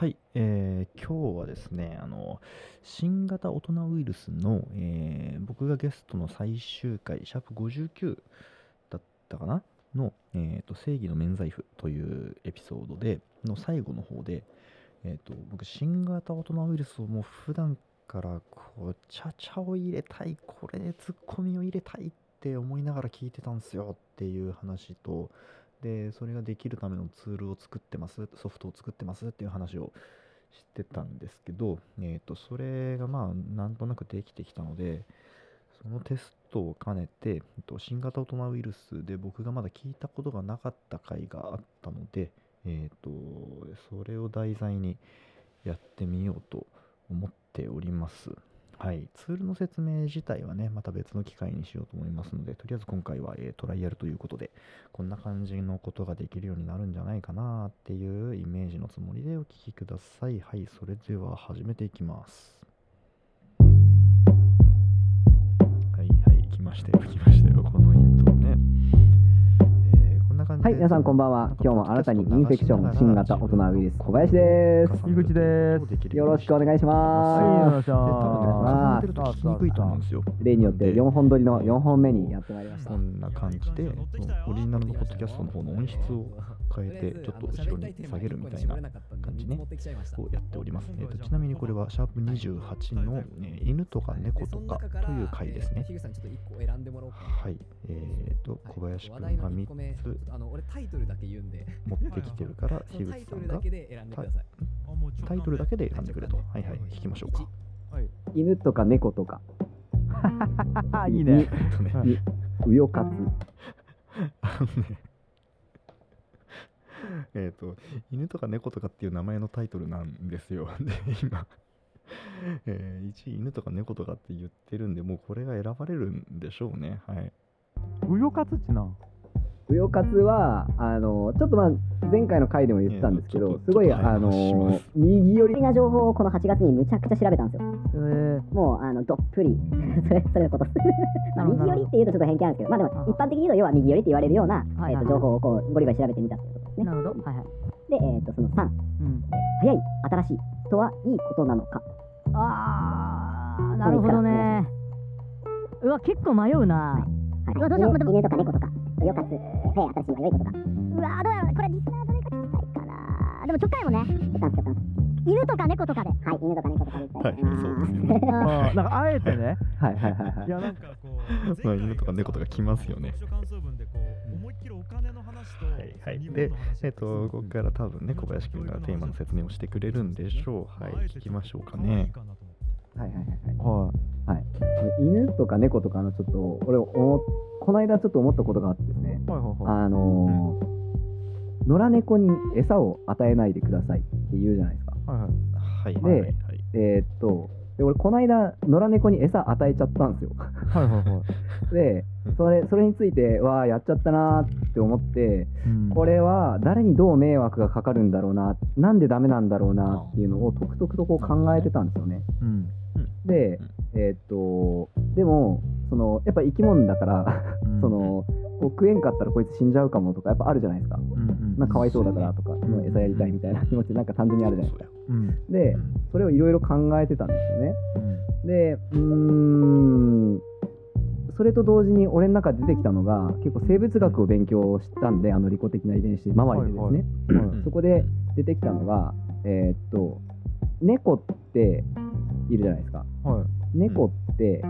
はい、えー今日はですね、あの、新型大人ウイルスの、えー僕がゲストの最終回、シャープ59だったかな？の、えーと、正義の免罪符というエピソードで、の最後の方で、えーと、僕、新型大人ウイルスをもう普段から、こう、ちゃちゃを入れたい、これでツッコミを入れたいって思いながら聞いてたんですよっていう話と、で、それができるためのツールを作ってます、ソフトを作ってますっていう話をしてたんですけど、えっ、と、それがまあ、なんとなくできてきたので、そのテストを兼ねて、えっと新型大人ウイルスで僕がまだ聞いたことがなかった回があったので、えっ、と、それを題材にやってみようと思っております。はい、ツールの説明自体はね、また別の機会にしようと思いますので、とりあえず今回は、えートライアルということで、こんな感じのことができるようになるんじゃないかなっていうイメージのつもりでお聞きください。はい、それでは始めていきます。はいはい、来ましたよ、はい、皆さんこんばんは。今日も新たにインフェクション新型大人ウイルス小林です。井口ですよろしくお願いしはい、おま願いしで、多分ね、重なってると聞きにくいと思うんですよ。す。例によって4本撮りの4本目にやってまいりましたこ。んな感じで、オリジナルのポッドキャストの方の音質を変えて、ちょっと後ろに下げるみたいな感じね、をやっております。えーとちなみにこれはシャープ28の、えー犬とか猫とかという回ですね。樋口さんちょっと一個選んでもらおうかな。はい。えーと、小林くんが話題の一個3目つあの俺タイトルだけ言うんで、持ってきてるから、樋口さんがトルだけで選んでください。タイトルだけで選んでくれと。はいはい、聞きましょうか。犬とか猫とか、あ、いいね。うよかつ。あのね えっと、犬とか猫とかっていう名前のタイトルなんですよ。で、今、えー、1位犬とか猫とかって言ってるんで、もうこれが選ばれるんでしょうね。はい。うよかつちな。うよかつは、あの、ちょっとまあ、前回の回でも言ってたんですけど、いやちょっとすごい、あのす、右寄り的な情報をこの8月にむちゃくちゃ調べたんですよ。えもう、あの、どっぷり。それ、それのこと。まあ、なるほど右寄りって言うとちょっと偏見あるんですけど、まあでも、一般的に言うと、要は右寄りって言われるような、はいはいえっと、情報をこう、ゴリゴリ調べてみたっていうことですね。なるほど。はいはい。で、えっと、その3、うん。早い、新しいとはいいことなのか。あー、なるほどね。うわ、結構迷うな。はい。うわどうしよう犬犬とか猫とか、よかつ、早い、新しいは良いことか。うわ、どうやろう。これリスナーどれか聞きたいかな。でも、ちょっかいもね。ちょっと待ってちょっと待って犬とか猫とかで。はい、犬とか猫とかで。はいそうですよねあーなんかあえてね。はいはいはいはいい。や、なんか まあ犬とか猫とか来ますよね感想文でこう思いっきりお金の話とはいはい。で、えっ、と、ここから多分ね、小林くんがテーマの説明をしてくれるんでしょう。はい、聞きましょうかね。はいはいはいはい。ははい、犬とか猫とかのちょっと俺思っこの間ちょっと思ったことがあってですねい。はいはいはい。あのー野良猫に餌を与えないでくださいって言うじゃないですかはいはい。はい、で。えーっとで俺この間野良猫に餌与えちゃったんですよはいはいはい。でそれそれについてわあやっちゃったなーって思ってうんこれは誰にどう迷惑がかかるんだろうななんでダメなんだろうなっていうのをとくとくとこう考えてたんですよねうん。でえーっとでもそのやっぱ生き物だからうん そのこう食えんかったらこいつ死んじゃうかもとかやっぱあるじゃないですか。うんうん。かかわいそうだからとか、んその餌やりたいみたいな気持ちなんか単純にあるじゃないですか。うん。でう、んそれをいろいろ考えてたんですよね。うん。で、うーん、それと同時に俺の中で出てきたのが、結構生物学を勉強したんで、あの利己的な遺伝子周りでですね。はいはいうんそこで出てきたのが、えーっと、猫っているじゃないですか。はい。猫って、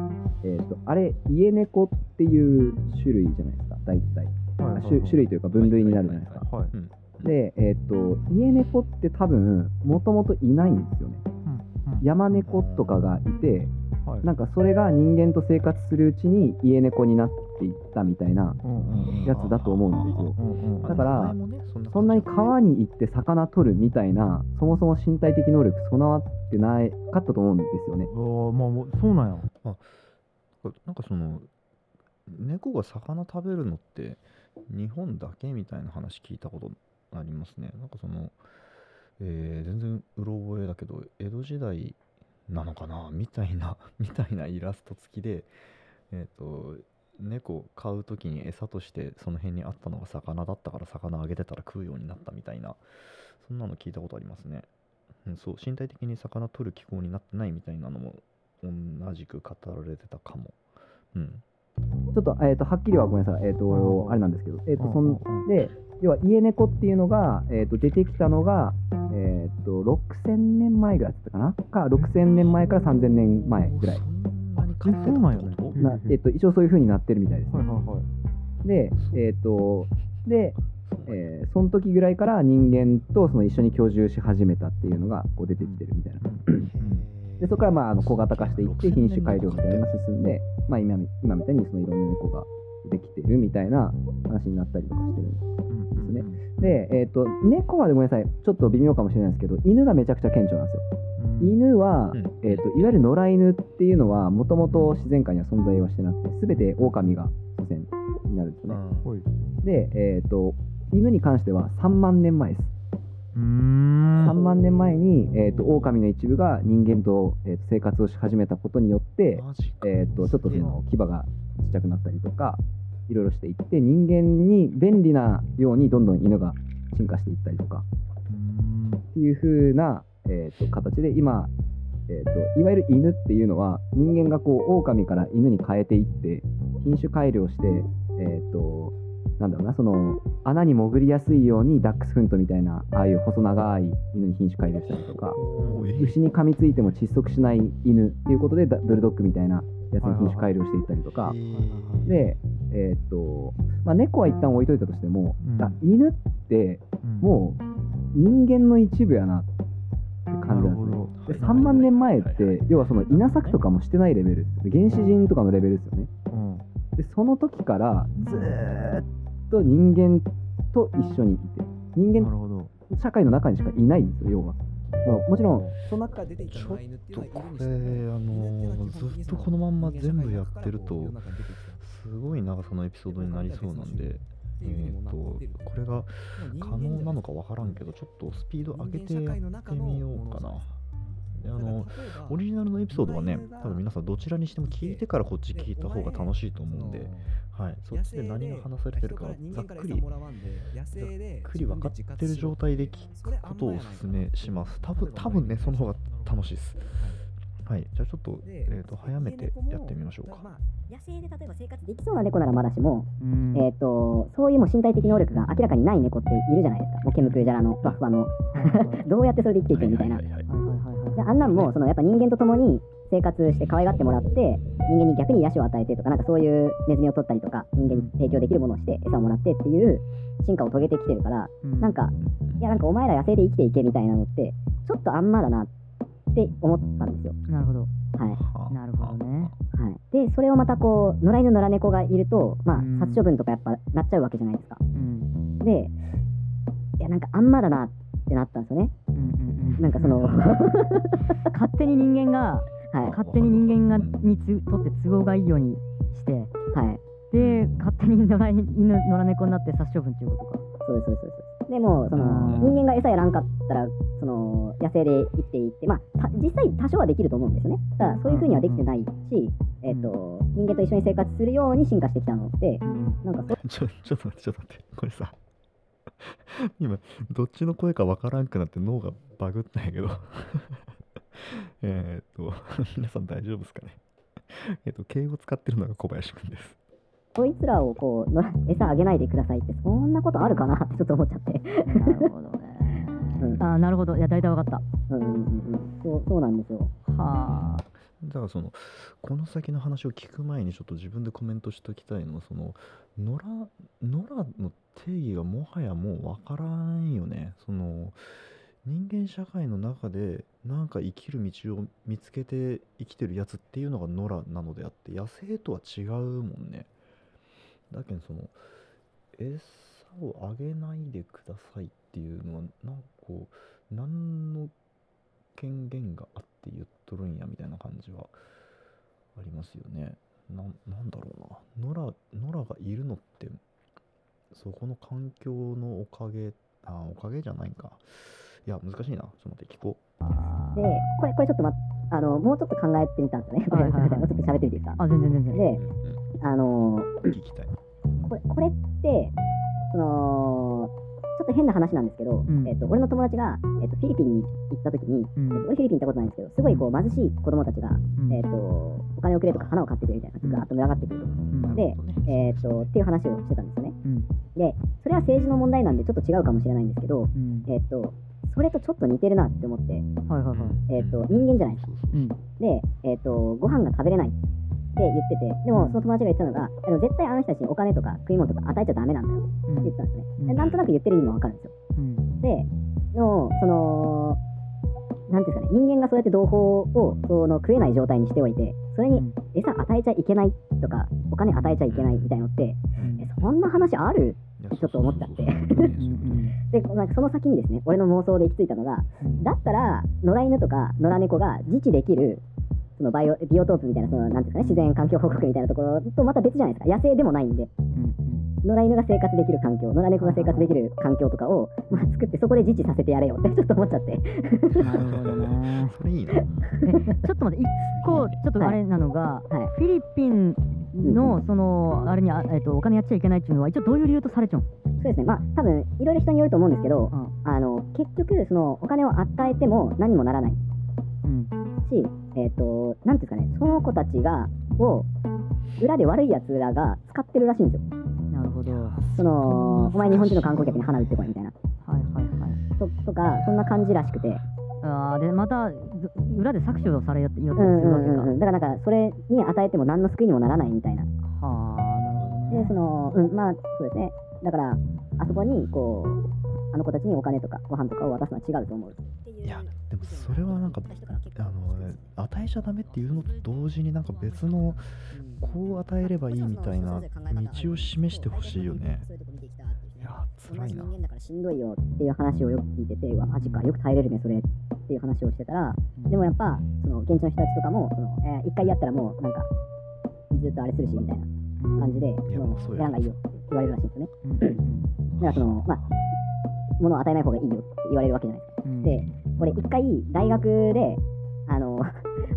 えーっと、あれ、家猫っていう種類じゃないですか、大体。はいはい種種類というか分類になるじゃないですか。はい。うんで、えっ、と、家猫って多分、もともといないんですよね。うん。うん山猫とかがいて、はい。なんかそれが人間と生活するうちに家猫になっていったみたいなやつだと思うんですよ。うんうん。だからそんなに川に行って魚取るみたいな、そもそも身体的能力備わってないかったと思うんですよね。あーまあそうなんや。なんかその猫が魚食べるのって日本だけみたいな話聞いたことありますねなんかその、えー全然うろ覚えだけど江戸時代なのかな？みたいなみたいなイラスト付きでえっ、と猫飼う時に餌としてその辺にあったのが魚だったから魚あげてたら食うようになったみたいなそんなの聞いたことありますね。うん、そう身体的に魚取る気候になってないみたいなのも同じく語られてたかも。うん。ちょっと,、えー、とはっきりはごめんなさい、えーとうん。あれなんですけど、えー、とうんそんうん。で要は家猫っていうのが、えー、と出てきたのが、えー、と6000年前ぐらいだったかな？か6000年前から3000年前ぐらい。そんなに飼ってたそうなんよねな、えー、と一応そういう風になってるみたいです、はいはいはい。でえっ、とで、えーその時ぐらいから人間とその一緒に居住し始めたっていうのがこう出てきてるみたいな。でそこからまああの小型化していって品種改良みたいなのが進んで、まあ、今み今みたいにそのいろんな猫ができてるみたいな話になったりとかしてるんですうんねで、えっと猫はでごめんなさい。ちょっと微妙かもしれないですけど犬がめちゃくちゃ顕著なんですよ。うん犬は、うん。えっといわゆる野良犬っていうのはもともと自然界には存在はしてなくて全て狼が祖先になるんですよね、で、えっと犬に関しては3万年前です。うーん。3万年前に、えー、と狼の一部が人間と,、えーと生活をし始めたことによって、えー、とちょっとその牙がちっちゃくなったりとかいろいろしていって人間に便利なようにどんどん犬が進化していったりとか。っていう風な、えー、と形で今、えー、といわゆる犬っていうのは人間がこう狼から犬に変えていって品種改良して、えー、となんだろうなその穴に潜りやすいようにダックスフントみたいなああいう細長い犬に品種改良したりとか牛に噛みついても窒息しない犬っていうことでダブルドッグみたいなやつに品種改良していったりとか。えーでえーっとまあ猫は一旦置いといたとしても、うん。あ犬ってうん。もう人間の一部やなって感じなんですね。なるで3万年前って要はその稲作とかもしてないレベルです原始人とかのレベルですよね。うん。でその時からずーっと人間と一緒にいて人間社会の中にしかいないんですよ要は。もちろんその中から出てきたちょっとこれあのずっとこのまんま全部やってるとすごい長さのエピソードになりそうなんでえー、とこれが可能なのかわからんけどちょっとスピード上げてやってみようかな。であのオリジナルのエピソードはね多分皆さんどちらにしても聞いてからこっち聞いた方が楽しいと思うんで、はい、そっちで何が話されてるかざっくりざっくり分かってる状態で聞くことをおすすめします。多分多分ねその方が楽しいですはい。じゃあちょっと,、えー、と早めてやってみましょうか。野生で例えば生活できそうな猫ならまだしも、うん。えっ、と、そういうもう身体的能力が明らかにない猫っているじゃないですか。もうケムクジャラのふわふわの。どうやってそれで生きていくみたいな。あんなんもそのやっぱ人間と共に生活して可愛がってもらって人間に逆に癒しを与えてとかなんかそういうネズミを取ったりとか人間に提供できるものをして餌をもらってっていう進化を遂げてきてるからうん。なんかいやなんかお前ら野生で生きていけみたいなのってちょっとあんまだなって思ったんですよ。なるほど。はい。はなるほどね。はい。でそれをまたこう野良犬野良猫がいるとまあうん。殺処分とかやっぱなっちゃうわけじゃないですか。うん。でいやなんかあんまだなってなったんですよね。うんうんうん。なんかその 勝手に人間がはい。勝手に人間がにつとって都合がいいようにしてはい。で勝手に野良犬野良猫になって殺処分っていうことか。そうですそうですそうですでもそのうん。人間が餌やらんかったらその野生で生きていってまあた実際多少はできると思うんですよね。ただそういうふうにはできてないし、えっ、と人間と一緒に生活するように進化してきたのでなんかそ ちょちょっと待ってちょっと待って。これさ 今どっちの声かわからんくなって脳がバグったんやけど。えっと皆さん大丈夫ですかね。えっと敬語使ってるのが小林くんですそいつらをこうの餌あげないでくださいってそんなことあるかなってちょっと思っちゃって。なるほどね。うん。あーなるほど。いや大体わかった。うんうんうん。うんそうそうなんですよ。はあ。だからそのこの先の話を聞く前にちょっと自分でコメントしておきたいのはその野良野良の定義がもはやもうわからんよね。その人間社会の中でなんか生きる道を見つけて生きてるやつっていうのが野良なのであって野生とは違うもんねだけどその餌をあげないでくださいっていうのはなんかこう何の権限があって言っとるんやみたいな感じはありますよね。ななんだろうな。野良野良がいるのってそこの環境のおかげあおかげじゃないんか。いや難しいな。ちょっと待って聞こでこれこれちょっとまあのもうちょっと考えてみたんですよね。はいはいはい。も うちょっと喋ってみていいですか？あ全然全然。でう、うんあのうん、聞きたい。これこれってそのちょっと変な話なんですけど、うん。えっと俺の友達が、えっとフィリピンに行った時に、うん。えっと俺フィリピン行ったことないんですけどすごいこう貧しい子供たちが、うん。えっとお金をくれとか花を買ってくれみたいな感じでガーッと群がってくると、うん。で、えっとっていう話をしてたんですよね。うん。でそれは政治の問題なんでちょっと違うかもしれないんですけど、うん。えっとそれとちょっと似てるなって思って、はいはいはい。えっと人間じゃないですか。うん。で、えっとご飯が食べれない言っててでもその友達が言ってたのがあの絶対あの人たちにお金とか食い物とか与えちゃダメなんだよ。うん。って言ってたんですね、うん。でなんとなく言ってる意味もわかるんですよ。うん。で、でも、その、なんていうんですかね、人間がそうやって同胞をその食えない状態にしておいて、それに餌与えちゃいけないとか、お金与えちゃいけないみたいのって、えそんな話ある？ちょっと思っちゃって。で、なんかその先にですね、俺の妄想で行き着いたのが、だったら、野良犬とか野良猫が自治できる、そのバイオビオトープみたいな、そのなんていうんですかね、自然環境報告みたいなところとまた別じゃないですか。野生でもないんで。野良犬が生活できる環境、野良猫が生活できる環境とかを、まあ、作ってそこで自治させてやれよって ちょっと思っちゃって。なるほどね。それいいな。えちょっと待って一個ちょっとあれなのが、はい。フィリピンのそのあれにあ、えっとお金やっちゃいけないっていうのは一応どういう理由とされちゃうんそうですね、まあ、多分いろいろ人によると思うんですけど、うん。あの結局、そのお金を与えても何もならないうんし、えっ、と、なんていうんですかね、その子たちが、を、裏で悪い奴らが使ってるらしいんですよ。なるほどはいその、お前日本人の観光客に花売ってこいみたいな。はいはいととか、そんな感じらしくて。あーでまたず裏で搾取されよってするわけか、んうんうん。だからなんか、それに与えても何の救いにもならないみたいな。はあなるほどねで、その、うん、まあ、そうですね。だから、あそこに、こう、あの子たちにお金とかご飯とかを渡すのは違うと思う。いや、でもそれはなんか、あの、与えちゃダメっていうのと同時になんか別の、こう与えればいいみたいな道を示してほしいよね。いや、辛いな。人間だからしんどいよっていう話をよく聞いてて、うわ、マジか、よく耐えれるね、それっていう話をしてたら、でもやっぱ、その現地の人たちとかも、そのえー一回やったらもう、な。んか、ずっとあれするしみたいな。感じで、いやそややらんがいいよって言われるらしいんですよね。うんうんだからその、まあ、物を与えな。い方がいいよって言われるわけじゃな。いですか。うんで、これ一回大学で、あの、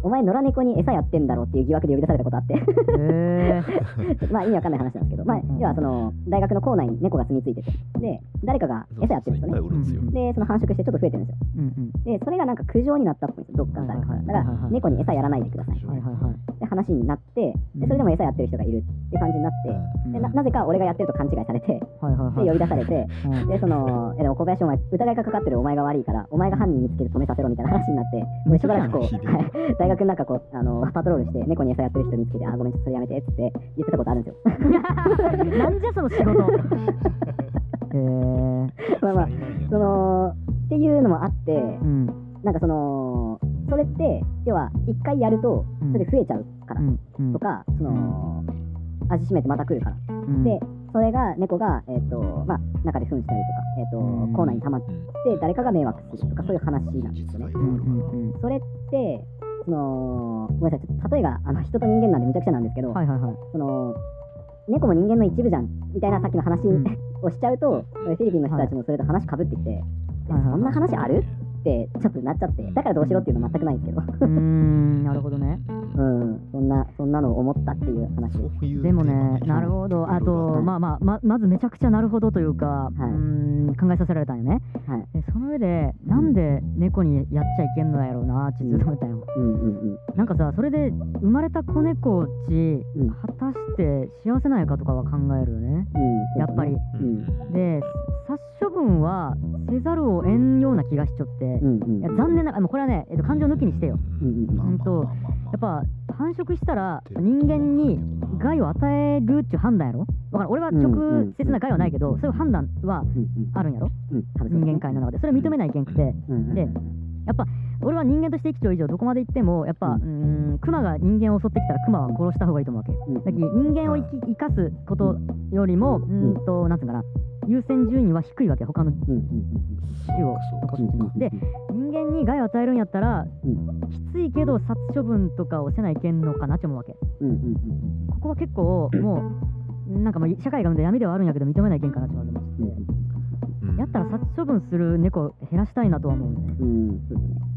お前野良猫に餌やってんだろっていう疑惑で呼び出されたことあって、まあ意味わかんない話なんですけど、まあ要はその大学の校内に猫が住み着いてて、で、誰かが餌やってるんですよね。でその繁殖してちょっと増えてるんですよ。で、それがなんか苦情になったっぽいんですよ、どっかの誰か。だから猫に餌やらないでください。はいはいはい。で、話になって、で、それでも餌やってる人がいるっていう感じになって、でななぜか俺がやってると勘違いされて、で、呼び出されて、うん。で、その、えでも小林お前、疑いがかかってるお前が悪いから、お前が犯人見つけて止めさせろみたいな話になって、俺しばらくこう、ひでえはい大学の中こう、あの、パトロールして、猫に餌やってる人見つけて、あ、ごめん、それやめてって言ってたことあるんですよ。なんじゃその仕事。へえまあまあ、その、っていうのもあって、うん。なんかその、それって、要は、一回やると、それで増えちゃうからう、ん。うん。とか、その、味しめてまた来るから。うん。で、それが、猫が、えっ、と、まあ、中で糞したりとか、えっ、と、うん。口内に溜まって、誰かが迷惑するとか、そういう話なんですよね。うんうんうん。それって、その、ごめんなさい、ちょっと例えが、あの、人と人間なんでむちゃくちゃなんですけど、はいはいはい。その、猫も人間の一部じゃん、みたいなさっきの話うん。をしちゃうと、フィリピンの人たちもそれと話かぶってきて、はいはいそんな話ある？ってちょっとなっちゃって、だからどうしろっていうのは全くないんですけど、うーんなるほどね。うん、そんな、そんなのを思ったっていう話。です。そういうでもねなるほど。あとまあまあままずめちゃくちゃなるほどというか、うーん考えさせられたんよね。はい。でその上でなんで猫にやっちゃいけんのやろうなってずっと思ったよ、うんうんうん。なんかさそれで生まれた子猫っちうん。果たして幸せなんやかとかは考えるよね。うん、やっぱり。うん。分はせざるを得んような気がしちゃって、うんうん。いや残念なあもうこれはね、えっと、感情抜きにしてよ。うんうん。うん。うんとやっぱ繁殖したら人間に害を与えるっていう判断やろ？わからん俺は直接な害はないけど、そういう判断はうんうん。あるんやろ？うん、人間界の中で。それは認めないけんくてうん。うんでやっぱ俺は人間として生きてる以上どこまで行ってもやっぱ、うーん、クマが人間を襲ってきたらクマは殺した方がいいと思うわけ。うんだ人間を生き生かすことよりもうーんとなんつうのかな優先順位は低いわけ他のうんうん種を残すっていうで人間に害を与えるんやったらうん。きついけど殺処分とかをせないけんのかなって思うわけ。うんうんうんここは結構もうなんかもう社会が生んだ闇ではあるんやけど認めないけんかなって思ってうんやったら殺処分する猫減らしたいなとは思うよね。うん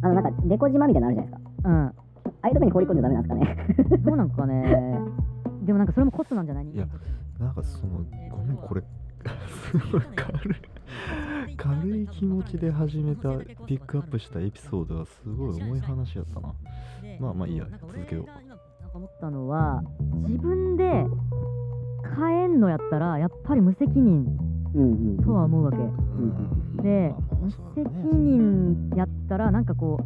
あのなんか猫島みたいなのあるじゃないですか。うん。ああいうとこに放り込んじゃダメなんですかね。どうなんかね。でもなんかそれもコストなんじゃない？いやなんかそのごめんこれ軽い軽い気持ちで始めたピックアップしたエピソードはすごい重い話やったな。まあまあいいや続けよう。なんか思ったのは自分で変えんのやったらやっぱり無責任とは思うわけ。うんで無責ね任やったらなんかこ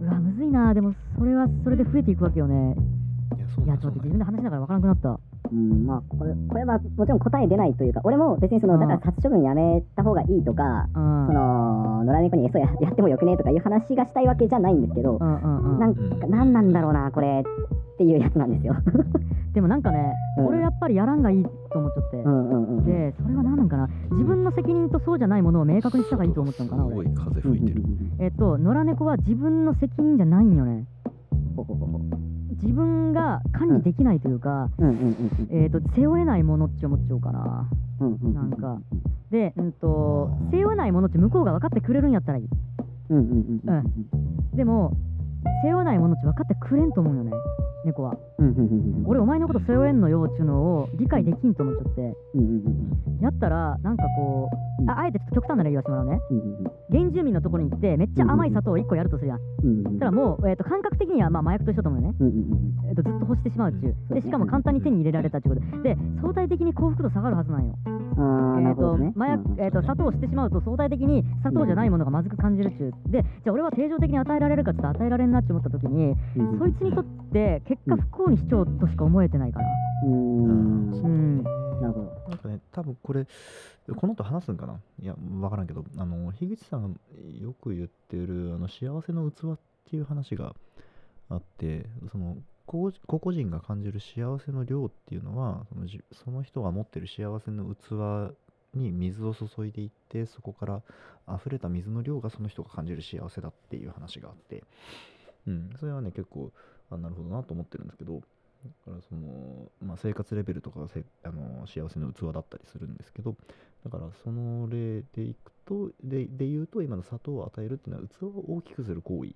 ううわむずいなでもそれはそれで増えていくわけよね。いやそういやちょっと待って自分で話しながら分からなくなったうん、まあこれこれはもちろん答え出ないというか俺も別にそのだから殺処分やめた方がいいとかうん。その野良猫に餌や やってもよくねとかいう話がしたいわけじゃないんですけどうんうんうんなんか何なんだろうなこれっていうやつなんですよ。でもなんかね、うん。俺やっぱりやらんがいいと思っちゃって、うんうんうん。でそれは何なんかな自分の責任とそうじゃないものを明確にした方がいいと思ったのかな俺。すごい風吹いてる。えっと野良猫は自分の責任じゃないんよね。ほほほほ自分が管理できないというか、えっと背負えないものって思っちゃうかな。なんか。で、うんと、背負えないものって向こうが分かってくれるんやったらいい。うんでも背負えないものって分かってくれんと思うよね猫は。俺お前のこと背負えんのよっちゅうのを理解できんと思っちゃって。やったらなんかこうああえてちょっと極端な例言わせてもらうね。うんうん原住民のところに行ってめっちゃ甘い砂糖を1個やるとするやん。うんうんそしたらもう、えー、と感覚的にはまあ麻薬と一緒と思うよね、うんうんうん。えー、とずっと欲してしまうっちゅう。でしかも簡単に手に入れられたっていうこと。で相対的に幸福度下がるはずなんよ。あえーとね麻薬えー、と砂糖を知ってしまうと相対的に砂糖じゃないものがまずく感じるっちゅう。でじゃあ俺は定常的に与えられるかって言ったら与えられんなって思った時にうんうんそいつにとって結果不幸にしちゃうとしか思えてないかな。うー。んうん。なるほど。なんかね、多分これ、この後話すんかな？いや、わからんけど、あの、樋口さんがよく言ってる、あの、幸せの器っていう話があって、その、個々人が感じる幸せの量っていうのは、そのじその人が持ってる幸せの器に水を注いでいって、そこから溢れた水の量がその人が感じる幸せだっていう話があって、うん、それはね、結構、あなるほどなと思ってるんですけど、だからその、まあ、生活レベルとかがせあの幸せの器だったりするんですけどだからその例でいくとでで言うと今の砂糖を与えるっていうのは器を大きくする行為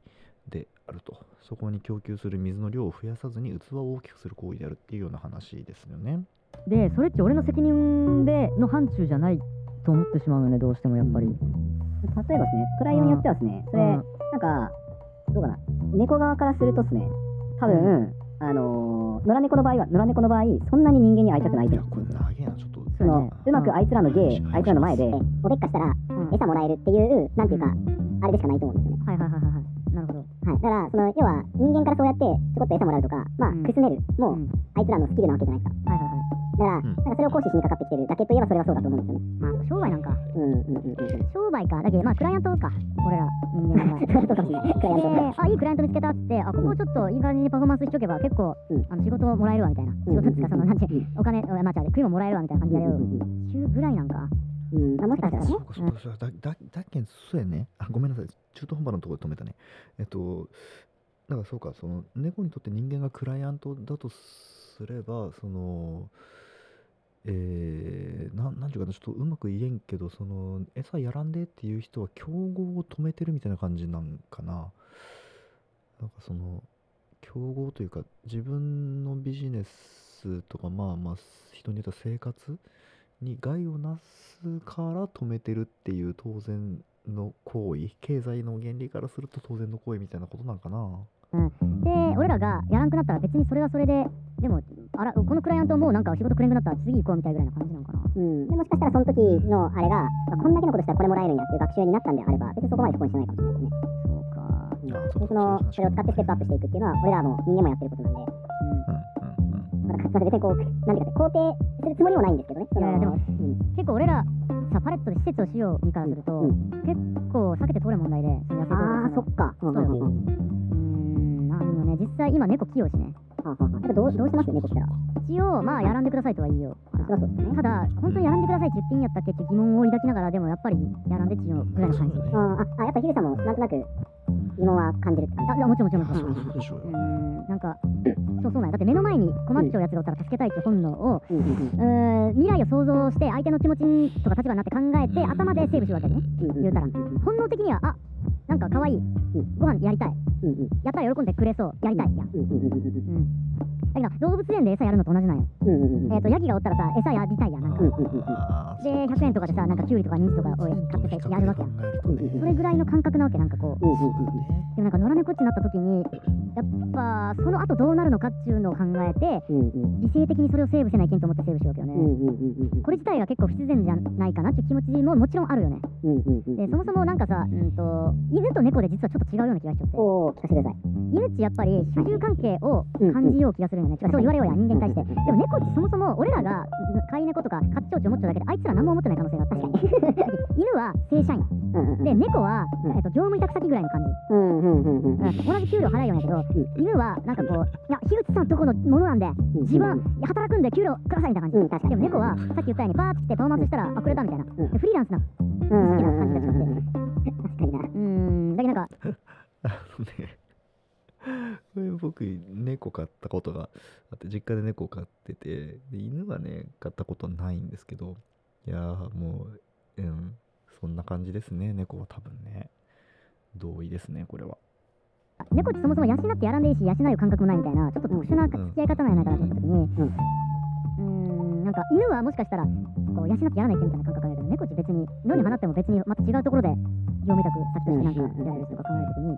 であると。そこに供給する水の量を増やさずに器を大きくする行為であるっていうような話ですよね。でそれって俺の責任での範疇じゃないと思ってしまうよねどうしてもやっぱり、例えばですねトライオによってはですねそれうん。なんかどうかな猫側からするとですね。多分あのー野良猫の場合は野良猫の場合そんなに人間に会いたくないと。いやこれ長えなちょっと。そのうまくあいつらの芸うんあいつらの前でおべっかしたらうん。餌もらえるっていう、なんていうか、あれでしかないと思うんですよね。はいはいはいはいはい。なるほど。はい。だから、その、要は、人間からそうやって、ちょこっと餌もらうとか、まあ、うん。くすねる、もう、うん。あいつらのスキルなわけじゃないですか。はいはいはいだから、うん。なんかそれを行使しにかかってきてるだけといえばそれはそうだと思うんですよね。まあ商売なんか。うんうんうんうん。商売か。だけどまあクライアントか。俺ら人間がそうかもしれない。クライアントであいいクライアント見つけたっつってあここちょっといい感じにパフォーマンスしとけば結構、うん。あの仕事もらえるわみたいな。仕事っていうかそのなんてお金まあ違う食いももらえるわみたいな感じでやる中ぐらいなんか。うん。まあ、もしかしたらね。そう。かそうかそうか。だだだけんそうやね。あごめんなさい。中途半端なところで止めたね。えっとだからそうか。その猫にとって人間がクライアントだとすればそのえー、ななんていうかなちょっとうまく言えんけどその餌やらんでっていう人は競合を止めてるみたいな感じなんかな。なんかその競合というか自分のビジネスとかまあまあ人によっては生活に害をなすから止めてるっていう当然の行為経済の原理からすると当然の行為みたいなことなんかな。うん。で俺らがやらんくなったら別にそれはそれででもあらこのクライアントもうなんか仕事くれんくなったら次行こうみたいぐらいな感じなのかな。うん。でもしかしたらその時のあれが、まあこんだけのことしたらこれもらえるんやっていう学習になったんであれば、別にそこまでそこにしてないかもしれないですね。そうか。でその、それを使ってステップアップしていくっていうのは、俺らも人間もやってることなんで、うんうんうんだ別にこう、なんていうか、肯定するつもりもないんですけどね。いやいやでもうん。結構俺らさパレットで施設をしよう身からすると、うん。結構避けて通れん問題でその痩せとああ、そっか。うんうんうん。うん。なんよね実際今猫器用しねはあはどうどうします猫来たら。一応まあやらんでくださいとは言いよう。そりゃそうですね。ただ本当にやらんでくださいって言っていいんやったっけって疑問を抱きながらでもやっぱりやらんでっちゅうぐらいの感じああ、あやっぱヒデさんもなん。となく疑問は感じるって感じ。あもちろん。もちろん。もちそろん。うそうでしょうなん。かそうそうなん。やだって目の前に困っちゃうやつがおったら助けたいって本能をうん。未来を想像して相手の気持ちにとか立場になって考えて頭でセーブするわけね言うたら本能的にはあなんか可愛い。ご飯やりたい。うんうん。やったら喜んでくれそう。やりたいやん。うんうんうんうんうん。うんだけど動物園で餌やるのと同じなんよ。うんうんうん。えっ、とヤギがおったらさ餌やりたいやんなんか。うんうんうんで100円とかでさなんかキュウリとかニンジとかを買ってさやるわけやん。それぐらいの感覚なわけなんかこう。うんうんうん。でもなんか野良猫ってなった時にやっぱその後どうなるのかっていうのを考えてうんうん理性的にそれをセーブせないけんと思ってセーブしようけどね。うんうんうんうんこれ自体が結構不自然じゃないかなっていう気持ちももちろんあるよね。うんうんうんでそもそもなんかさ、うん、と犬と猫で実はちょっと違うような気がしちゃっておお聞かせてください犬ってやっぱり主従関係を感じよう気がするよね、そう言われようや人間に対して、でも猫ってそもそも俺らが飼い猫とか飼っちょうちょ持っちょうだけであいつら何も思ってない可能性があって犬は正社員で猫は、うんえっと業務委託先ぐらいの感じ、同じ給料払うようやけど、犬はなんかこういや樋口さんとこのものなんで自分働くんで給料くださいみたいな感じ、でも猫はさっき言ったようにパーって来てパフォーマスしたらあくれたみたいな、フリーランスなうんうんうんうんうんうん確かになうんだけどなんか、これ僕、猫飼ったことがあって、実家で猫飼ってて、で犬はね、飼ったことないんですけど、いやー、もう、うん、そんな感じですね、猫は多分ね。同意ですね、これは。猫ってそもそも養ってやらんでいいし養う感覚もないみたいなちょっと特殊な付き合い方なんやないかなと思った時にうーんなんか犬はもしかしたらこう養ってやらないけみたいな感覚があるけど猫って別に野に放っても別にまた違うところで業務委託先としてなんかやれるとか考える時に、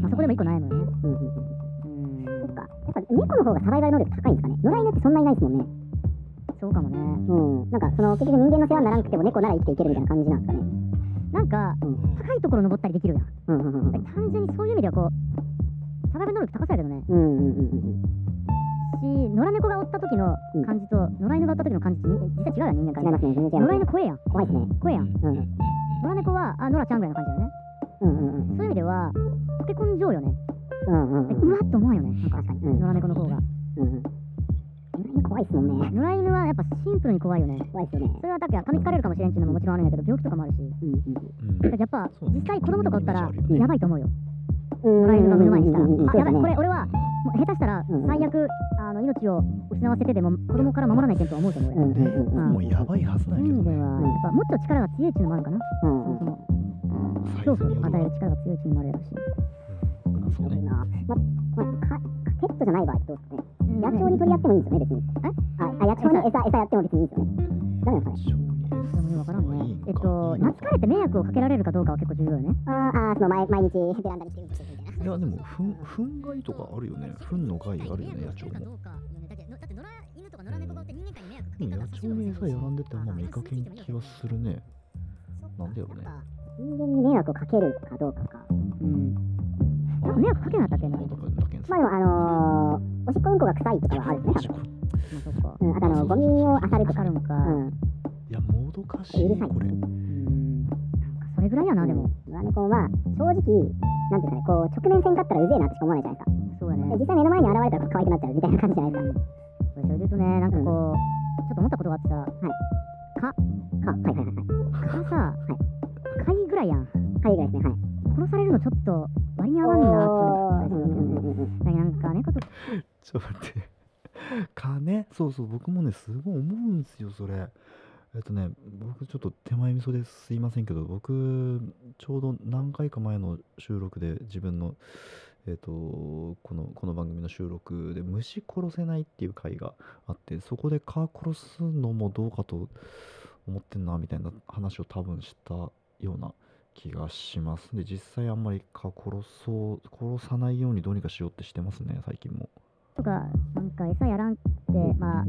まあ、そこでも一個悩むよね。うん。そっかやっぱ猫の方がサバイバル能力高いん。ですかね野良犬ってそん。なにないですもん。ねそうかもねうん。なん。かその結局人間の世話にならなくても猫なら生きていけるみたいな感じなん。ですかねなん。かうん。高いところ登ったりできるやん。うん。うん。うん。うん。単純にそういう意味ではこうサバイバル能力高そうやけどねうん。うん。うん。うんし野良猫がおった時の感じと野良犬がおった時の感じってに実際違うやん人間から違いますね全然違い野良犬怖えやん。怖いですね。怖えやん。うん野良猫はあ野良ちゃんぐらいの感じだよね。うんうんうんそういう意味では溶け込んじょうよね。うんうんうん。うわっと思うよね。なんか確かにうん。野良猫の方が。うんうん。野良犬怖いっすもんね。野良犬はやっぱシンプルに怖いよね。怖いっすよね。それはだけは噛みつかれるかもしれんっていうのももちろんあるんやけど病気とかもあるし。うんうんうん。だからやっぱ実際子供とかおったらやばいと思うよ。うん野良犬が目の前にしたらうんうんうんあやばいこれ俺はもう下手したらうん最悪あの命を失わせてでも子供から守らないけんとは思うと思うもうやばいはずないけどね。いう意味ではやっぱもっと力が強いっていうのもあるかなうんうんそもそも恐怖を与える力が強いっていうのもあるやろしそうね。なままかペットじゃない場合どうですかねうん野鳥に取り合ってもいいんですよね別にああ野鳥に餌餌やっても別にいいんですよねダメなんですかねえっと懐かれて迷惑をかけられるかどうかは結構重要よね。あーあーその毎毎日ベランダに来てるみたいな。いや、でも、ふん、糞害とかあるよね。糞の害あるよね、野鳥も。でも野鳥に餌やらんでてあんま見かけん気はするね。なんでやろね。人間に迷惑をかけるかどうかか。うんなんか迷惑かけなかったっけな。だからだけんまあでもあのー、おしっこうんこが臭いとかはあるね。まあそっかうん、あとあのゴミを漁るとかかるのか。うんどかしい、これ。うん。それぐらいやなでも。野良猫は正直なんていうかねこう直面せんかったらうぜえなってしか思わないじゃないですか。そうやね。で実際目の前に現れたら可愛くなっちゃうみたいな感じじゃないですか。それで言うとね。なんかこうちょっと思ったことがあってさかはいはいはい。はい。蚊さ貝ぐらいやん。はいぐらいですねはい。殺されるのちょっと割に合わんなって思ったんうんうんうんだけどなんか猫と ちょっと待って。金？そうそう、僕もね、すごい思うんですよ、それ。えっとね、僕ちょっと手前味噌ですいませんけど、僕、ちょうど何回か前の収録で自分の、えっと、この、この番組の収録で虫殺せないっていう回があって、そこで蚊殺すのもどうかと思ってんな、みたいな話を多分したような気がします。で、実際あんまり蚊殺そう、殺さないようにどうにかしようってしてますね、最近も。とかなんか餌やらんってまあ、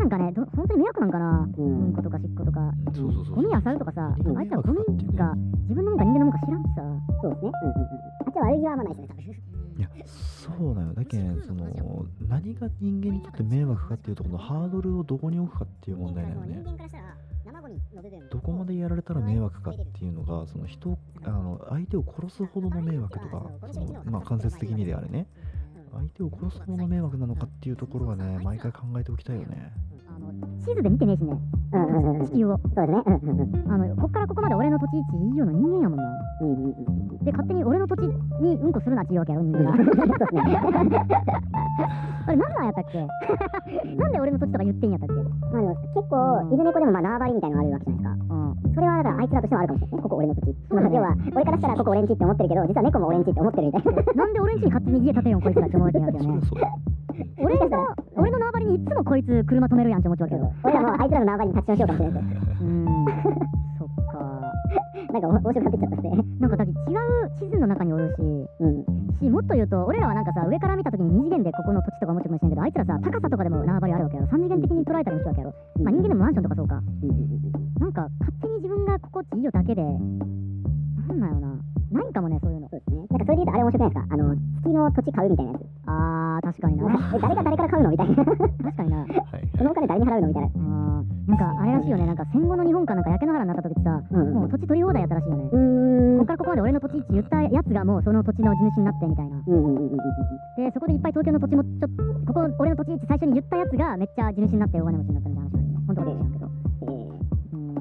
なんかねど本当に迷惑なんかな。ううんんことかしっことか。うんそうそうそう。ゴミ漁るとかさ何があいつらゴミが自分のもんか人間のもんか知らんしさ。そうですね。うんうんうんあっちは悪気はあんまないですねいやそうだよ。だけんその何が人間にとって迷惑かっていうところのハードルをどこに置くかっていう問題だよね。どこまでやられたら迷惑かっていうのがその人あの相手を殺すほどの迷惑とかそのまあ間接的にであれね。相手を殺すほどの迷惑なのかっていうところはね毎回考えておきたいよね地図で見てねえしね。うんうん地球を。そうですね。うんうんうん。あのこっからここまで俺の土地位置いいような人間やもんなうんうんうん。で勝手に俺の土地にうんこするなって言うわけやろ人間が。あれなんなんやったっけ？なんで俺の土地とか言ってんやったっけ？まあ結構、犬猫でもまあ縄張りみたいなのがあるわけじゃないですか。うん。それはだからあいつらとしてもあるかもしれない。ね。ここ俺の土地。そうだね要は、俺からしたらここ俺んちって思ってるけど、実は猫も俺んちって思ってるみたいな。なんで俺んちに勝手に家建てよんこいつらって思うわけやけどね そりゃそう。だ俺の俺のにいつもこいつ車止めるやんって思っちゃうわけど俺らもあいつらの縄張りに立ちションしようかもしれないです。よ。うーん。そっか。なんかお面白くなってきちゃった。ね。なんかだって違う地図の中におるし。うん。しもっと言うと俺らはなんかさ上から見た時に二次元でここの土地とか思ってもしれんけどあいつらさ高さとかでも縄張りあるわけやろ三次元的に捉えたりもしちゃうわけやろ。まあ人間でもマンションとかそうかうんうんうんなんか勝手に自分が心地いいよだけでなんなんやろな。ないんかもねそういうかそれで言うとあれ面白くないですか？あの、月の土地買うみたいなやつ。あー確かになえ、誰が誰から買うの？みたいな。確かにな はいそのお金誰に払うの？みたいな。あーなんかあれらしいよねなんか戦後の日本かなんか焼け野原になった時ってさうんもう土地取り放題やったらしいよねうーん。こっからここまで俺の土地って言ったやつがもうその土地の地主になってみたいなうんうんうんうんうん。でそこでいっぱい東京の土地もちょっとここ俺の土地って最初に言ったやつがめっちゃ地主になって大金持ちになったみたいな話あるよね本当かどうか知らんけどえー、うん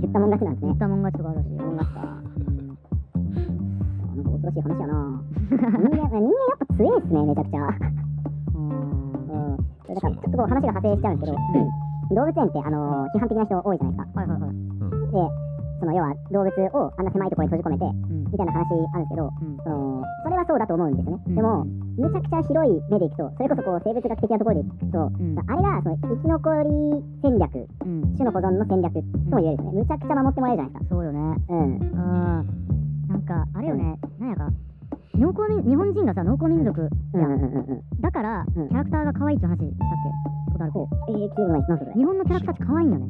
言ったもん勝ちなんですね言っ。たもん勝ちとかあるしよもん勝ちか。うんなんか恐ろしい話やな。人間、人間やっぱ強いっすね、めちゃくちゃ。うんうん。だからちょっとこう話が派生しちゃうんですけど、動物園ってあの批判的な人多いじゃないですか。はいはいはいで、その要は動物をあんな狭いところに閉じ込めてうんみたいな話あるんですけど、うんそのそれはそうだと思うんですよね。うんでも、むちゃくちゃ広い目でいくと、それこそこう生物学的なところでいくと、んあれがその生き残り戦略、うん種の保存の戦略とも言えるですね。むちゃくちゃ守ってもらえるじゃないですか。そうよねうん。うんかあれよねなんやか農耕民日本人がさ農耕民族うんうんうんうん。だからキうん。ャラクターが可愛いって話したっけ？ことあるっえー、聞いたことない日本のキャラクターって可愛いんよね。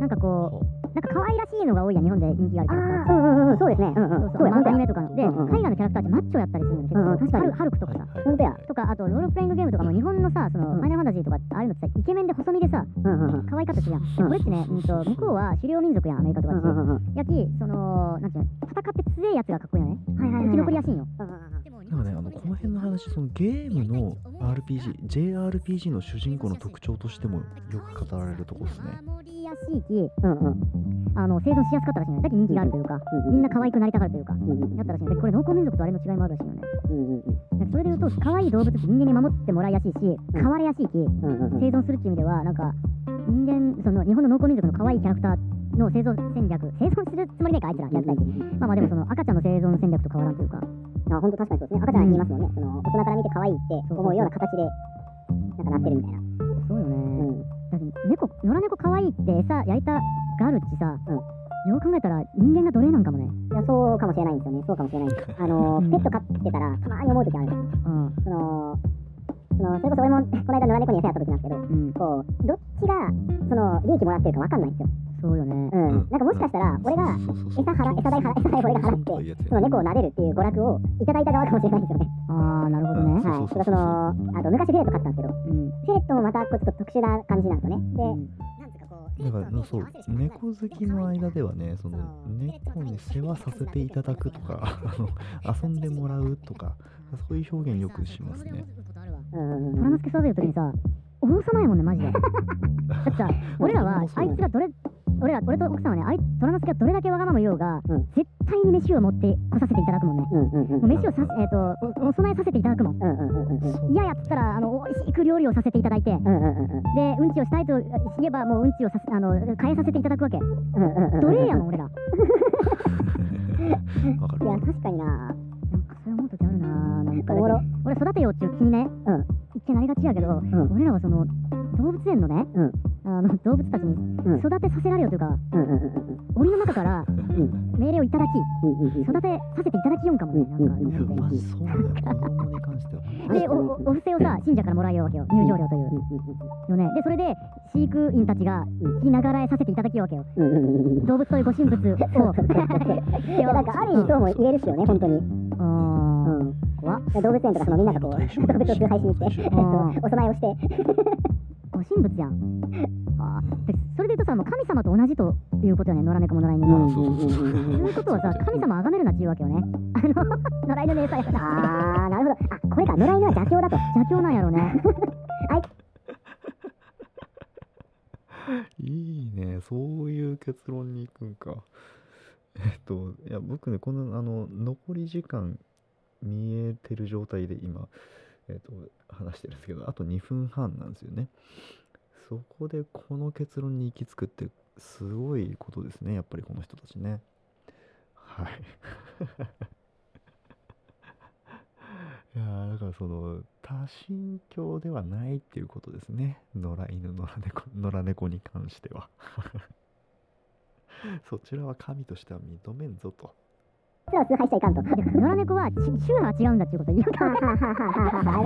なんかこうなんか可愛らしいのが多いやん日本で人気があるああ、うんうんうん、そうですね。うんうん。そうそう、まあ、アニメとかの。で、海外のキャラクターってマッチョやったりするんうん確かにハルクとかさ。本当や。とか、あと、ロールプレイングゲームとかも、日本のさ、その、うんファイナルファンタジーとか、ああいうのってさ、イケメンで細身でさ。可愛かったしやん。でこれってね、うんと、向こうは狩猟民族やん、アメリカとかって。やき、その、なんていうの、戦って強いやつがかっこいいよね。生き残りやすいんよ。のこの辺の話、そのゲームの RPG、JRPG の主人公の特徴としてもよく語られるとこですね。んうん。あの、生存しやすかったらしいよ。ね。だけど人気があるというか、うんみんな可愛くなりたがるというか、うんうん。やったらしいよ。ね。でこれ、農耕民族とあれの違いもあるらしいよね。うんうんうん。なんかそれで言うと、可愛い動物って人間に守ってもらいやすいし、飼われやすいき、うんうんうん。生存するっていう意味ではなんか人間その日本の農耕民族の可愛いキャラクターの生存戦略生存するつもりねえかあいつらキャラクターってまあまあでもその赤ちゃんの生存戦略と変わらんというかあ、本当確かにそうですね。赤ちゃんは言いますもんね。その大人から見て可愛いって思うような形で、なんかなってるみたいな。そうよね、うん。だって猫野良猫可愛いって餌焼いたがあるっちさ、うんよう考えたら人間が奴隷なんかもねいや、そうかもしれないんですよね。そうかもしれないんです。あのー、ペット飼ってたら、たまに思う時あるんですよ。うんその、その、それこそ俺も、この間野良猫に餌やった時なんですけど、うんこう、どっちが、その、利益もらってるか分かんないんですよ。そうよね。うん。なんかもしかしたら、俺が、餌払、餌代払、餌代俺が払って、その猫を撫でるっていう娯楽をいただいた側かもしれないんですよね。ああなるほどね。うん。はい。とかその、あと昔フェレット飼ってたんですけど、うん。フェレットもまたこうちょっと特殊な感じなんですよね。で、うん。なんつうかこう、だからそう猫好きの間ではねその猫に世話させていただくとか あの遊んでもらうとかそういう表現よくしますね。うん。うんうん虎之助育てる時にさ王様やもんねマジで。だってさ俺らは あいつがどれ俺ら俺と奥さんはねあい虎之助がどれだけわがまま言おうが、うん。絶対に飯を持ってこさせていただくもんね。うんうんうんもう飯をさ、えー、とおお供えさせていただくもん。うんうんうんやっつったらあの美味しく料理をさせていただいて。うんうんうんうん。でうんちをしたいと言えばもううんちをさせあの変えさせていただくわけ。うんうんうん奴隷やもん俺ら。いや。確かにな。なんかそう思う時あるな。なんかおもろ俺育てようっていう気にね、うん。一見なりがちやけど、ん。俺らはその動物園のね、うんあの動物たちにうん。育てさせられようというか、うん檻の中からん。命令をいただきうんうんうん育てさせていただきよんかもね、なんかうんうそうだよに関しては。でおおお布施をさ信者からもらえるわけよ入場料という。よね。でそれで飼育員たちが聞きながらえさせていただきようわけよ。うんうんうんうん。動物というご神仏を。いやなんかある意味そうも言えるっすよね本当に。あー。うん。怖っ。動物園とかそのみんながこう動物を崇拝しに行ってえっとお供えをして。ご神仏やん。あそれで言うとさもう神様と同じということよね。野良猫も野良犬も、そということはさ神様崇めるなって言うわけよね。あの 野良犬の餌やから。ああ なるほど。あこれか。野良犬は邪教だと。邪教なんやろね。いいね、そういう結論に行くんか。えっと、いや、僕ね、この、あの、残り時間見えてる状態で今、えっと、話してるんですけど、あと2分半なんですよね。そこでこの結論に行き着くって、すごいことですね、やっぱりこの人たちね。はい。いやだからその、多神教ではないっていうことですね。野良犬、野良猫、野良猫に関しては。そちらは神としては認めんぞと。実は崇拝しちゃいかんと。野良猫は宗派が違うんだっていうこと言うかなん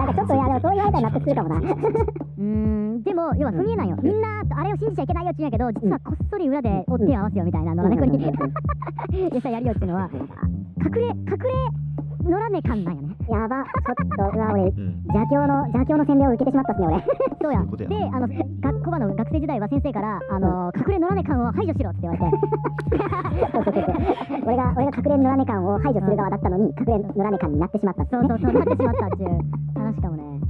かちょっといやでもそう言われたら納得するかもな。うーんでも要は不見えなんよみんなあれを信じちゃいけないよって言うんやけど実はこっそり裏で手を合わせよみたいな野良猫に実際やるよっていうのは隠れ隠れ野良猫感なんよねやば、ちょっと、うわ、俺、うん。邪教の、邪教の洗礼を受けてしまったっすね、俺。そうやそういうことやであの学校場の学生時代は先生からあの隠れ野良猫感を排除しろって言われて そうそうそうそう。俺が、俺が隠れ野良猫感を排除する側だったのに、隠れ野良猫感になってしまったっすそうそうそうなってしまったっていう話かもね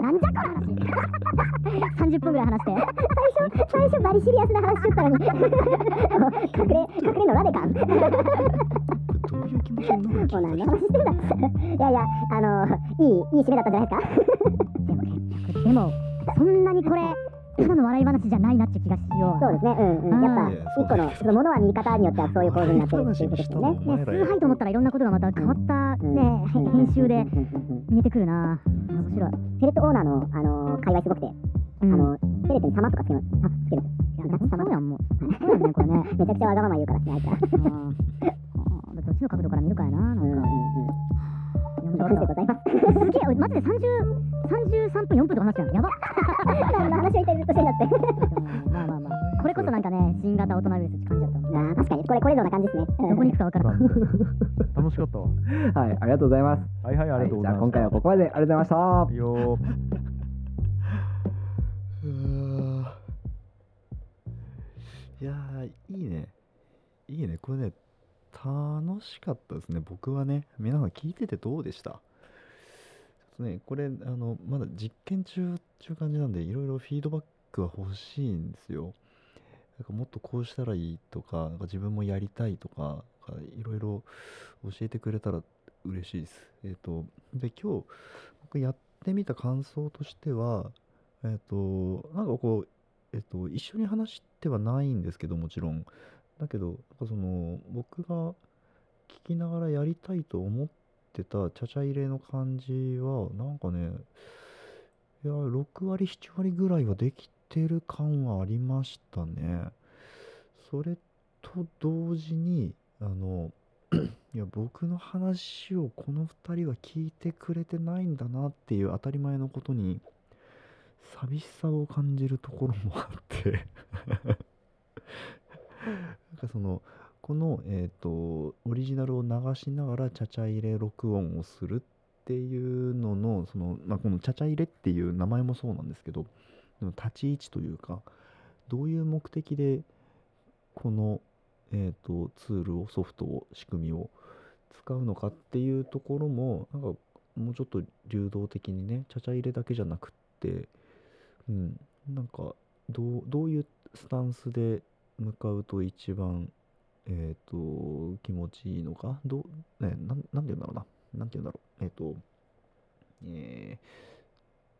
なんじゃこの話 30分ぐらい話して 最初、最初バリシリアスな話しとったのに。隠れ、隠れ野良猫感。どういう気持ちになるのもう何の話してんだ。いやいや、あの、いい、いい締めだったんじゃないですか？でもそんなにこれただの笑い話じゃないなって気がしよう。そうですね、うんうん。やっぱ、一個の、そのものは見方によってはそういう構図になってるっていうことですよね。ね崇拝と思ったらいろんなことがまた変わったうん。ねうん。編集で見えてくるな。面白い。セレットオーナーの、あの、界隈すごくて、うん。あの、セレットに様とかつける、あつけるん。ですよ。いやそうやん。もうそうやん。ねこれねめちゃくちゃわがまま言うからね、あいつら。の角度から見るかやななんかうんうんうん。いや感謝でございます。すげえ、マジで30、33分、4分とか話しちゃう。やば何の話を一体ずっとしてんだって。まあまあまあ。これこそなんかね、新型大人ウイルスって感じだったの。ああ、確かに、これ、これぞな感じですね。うんどこに行くかわからん。楽しかったわ。はい、ありがとうございます。はいはい、ありがとうございます。じゃあ今回はここまでありがとうございました。よいやーいいねいいねこれね楽しかったですね。僕はね皆さん聞いててどうでした？ちょっとねこれあのまだ実験中っていう感じなんでいろいろフィードバックは欲しいんですよ。なんかもっとこうしたらいいとかなんか自分もやりたいとかいろいろ教えてくれたら嬉しいです。えっ、とで今日僕やってみた感想としてはえっ、となんかこうえっ、と一緒に話してはないんですけどもちろん。だけどその僕が聞きながらやりたいと思ってたちゃちゃ入れの感じはなんかねいや6割7割ぐらいはできてる感はありましたね。それと同時にあのいや僕の話をこの2人は聞いてくれてないんだなっていう当たり前のことに寂しさを感じるところもあって。なんかそのこの、えー、とオリジナルを流しながらちゃちゃ入れ録音をするっていうののその、まあ、このちゃちゃ入れっていう名前もそうなんですけど立ち位置というかどういう目的でこの、えー、とツールをソフトを仕組みを使うのかっていうところもなんかもうちょっと流動的にねちゃちゃ入れだけじゃなくってうんなんかどうどういうスタンスで向かうと一番えっ、と気持ちいいのか？どうねなんなんて言うんだろうな。なんて言うんだろう。えっ、とえ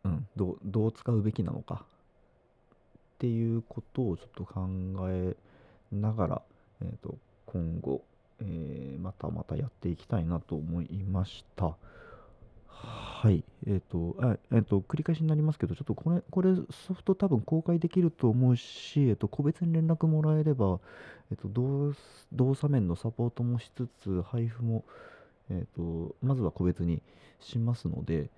ーうんどうどう使うべきなのか？っていうことをちょっと考えながら、えー、と今後、えーまたまたやっていきたいなと思いました。はい。えっ、と、あえっ、と、繰り返しになりますけど、ちょっとこれ、これソフト多分公開できると思うし、えっ、と、個別に連絡もらえれば、えっ、と、動動作面のサポートもしつつ、配布も、えっ、と、まずは個別にしますので、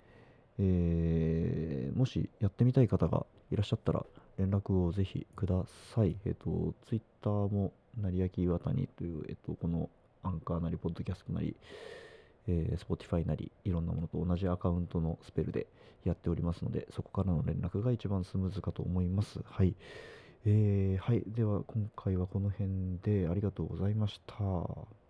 えもしやってみたい方がいらっしゃったら、連絡をぜひください。えっ、と、ツイッターも、成焼岩谷という、えっ、と、このアンカーなり、ポッドキャストなり、えー、Spotify なり、いろんなものと同じアカウントのスペルでやっておりますので、そこからの連絡が一番スムーズかと思います。はい。えーはい。では、今回はこの辺でありがとうございました。